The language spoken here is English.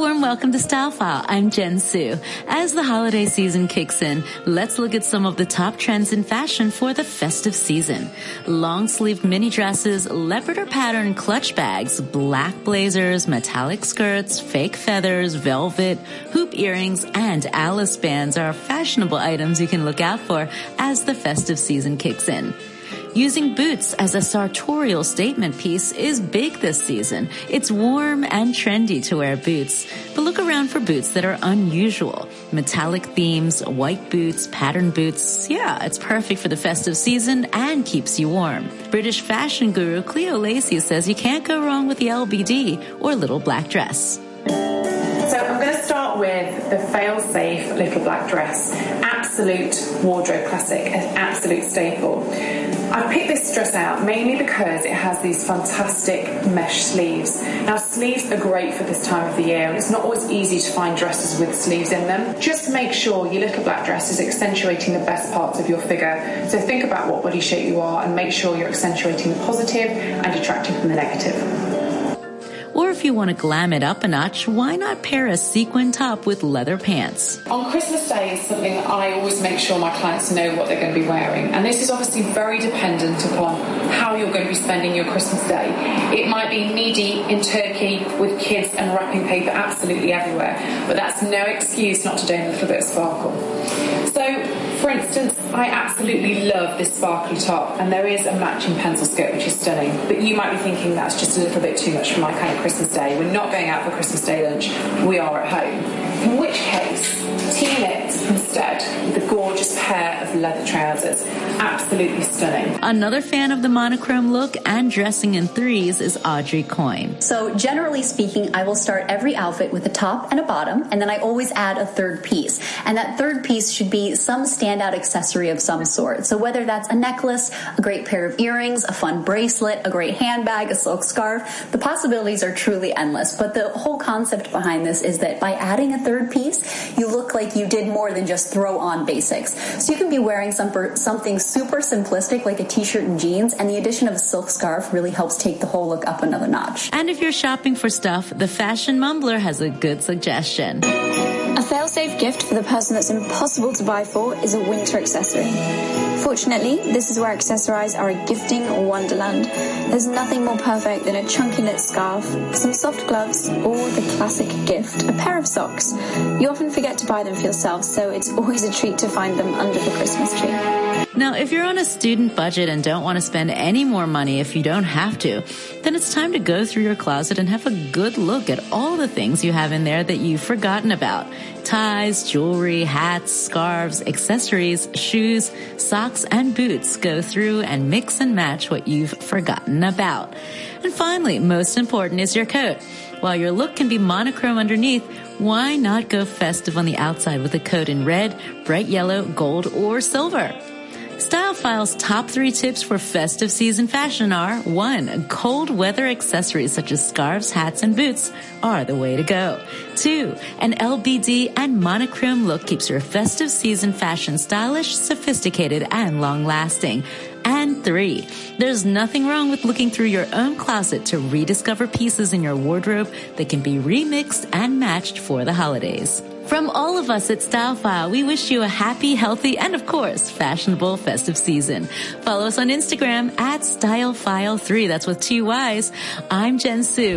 warm welcome to Style File. I'm Jen Su. As the holiday season kicks in, let's look at some of the top trends in fashion for the festive season. Long sleeved mini dresses, leopard or pattern clutch bags, black blazers, metallic skirts, fake feathers, velvet, hoop earrings, and Alice bands are fashionable items you can look out for as the festive season kicks in. Using boots as a sartorial statement piece is big this season. It's warm and trendy to wear boots, but look around for boots that are unusual. Metallic themes, white boots, pattern boots. Yeah, it's perfect for the festive season and keeps you warm. British fashion guru Cleo Lacey says you can't go wrong with the LBD or little black dress. So I'm going to start with the fail-safe little black dress. Absolute wardrobe classic, an absolute staple. I picked this dress out mainly because it has these fantastic mesh sleeves. Now sleeves are great for this time of the year and it's not always easy to find dresses with sleeves in them. Just make sure your little black dress is accentuating the best parts of your figure. So think about what body shape you are and make sure you're accentuating the positive and detracting from the negative. If you want to glam it up a notch, why not pair a sequin top with leather pants? On Christmas Day is something I always make sure my clients know what they're going to be wearing. And this is obviously very dependent upon how you're going to be spending your Christmas Day. It might be knee deep in turkey with kids and wrapping paper absolutely everywhere, but that's no excuse not to do a little bit of sparkle. So, for instance, I absolutely love this sparkly top, and there is a matching pencil skirt which is stunning. But you might be thinking that's just a little bit too much for my kind of Christmas day. We're not going out for Christmas Day lunch, we are at home. In which case, team it instead with a gorgeous pair of leather trousers. Absolutely stunning. Another fan of the monochrome look and dressing in threes is Audrey Coyne. So, generally speaking, I will start every outfit with a top and a bottom, and then I always add a third piece. And that third piece should be some standout accessory of some sort. So, whether that's a necklace, a great pair of earrings, a fun bracelet, a great handbag, a silk scarf, the possibilities are truly endless. But the whole concept behind this is that by adding a third piece, you look like you did more than just throw on basics. So you can be wearing some, something super simplistic like a t-shirt and jeans, and the addition of a silk scarf really helps take the whole look up another notch. And if you're shopping for stuff, the Fashion Mumblr has a good suggestion. A fail-safe gift for the person that's impossible to buy for is a winter accessory. Fortunately, this is where accessorize are a gifting wonderland. There's nothing more perfect than a chunky knit scarf, some soft gloves, or the classic gift, a pair of socks. You often forget to buy them for yourself, so it's always a treat to find them under the Christmas tree. Now, if you're on a student budget and don't want to spend any more money if you don't have to, then it's time to go through your closet and have a good look at all the things you have in there that you've forgotten about. Ties, jewelry, hats, scarves, accessories, shoes, socks, and boots. Go through and mix and match what you've forgotten about. And finally, most important is your coat. While your look can be monochrome underneath, why not go festive on the outside with a coat in red, bright yellow, gold, or silver? Style File's top three tips for festive season fashion are one, cold weather accessories such as scarves, hats, and boots are the way to go. Two, an LBD and monochrome look keeps your festive season fashion stylish, sophisticated, and long lasting. And three, there's nothing wrong with looking through your own closet to rediscover pieces in your wardrobe that can be remixed and matched for the holidays. From all of us at Style File, we wish you a happy, healthy, and of course, fashionable festive season. Follow us on Instagram at StyleFile3. That's with two Y's. I'm Jen Su.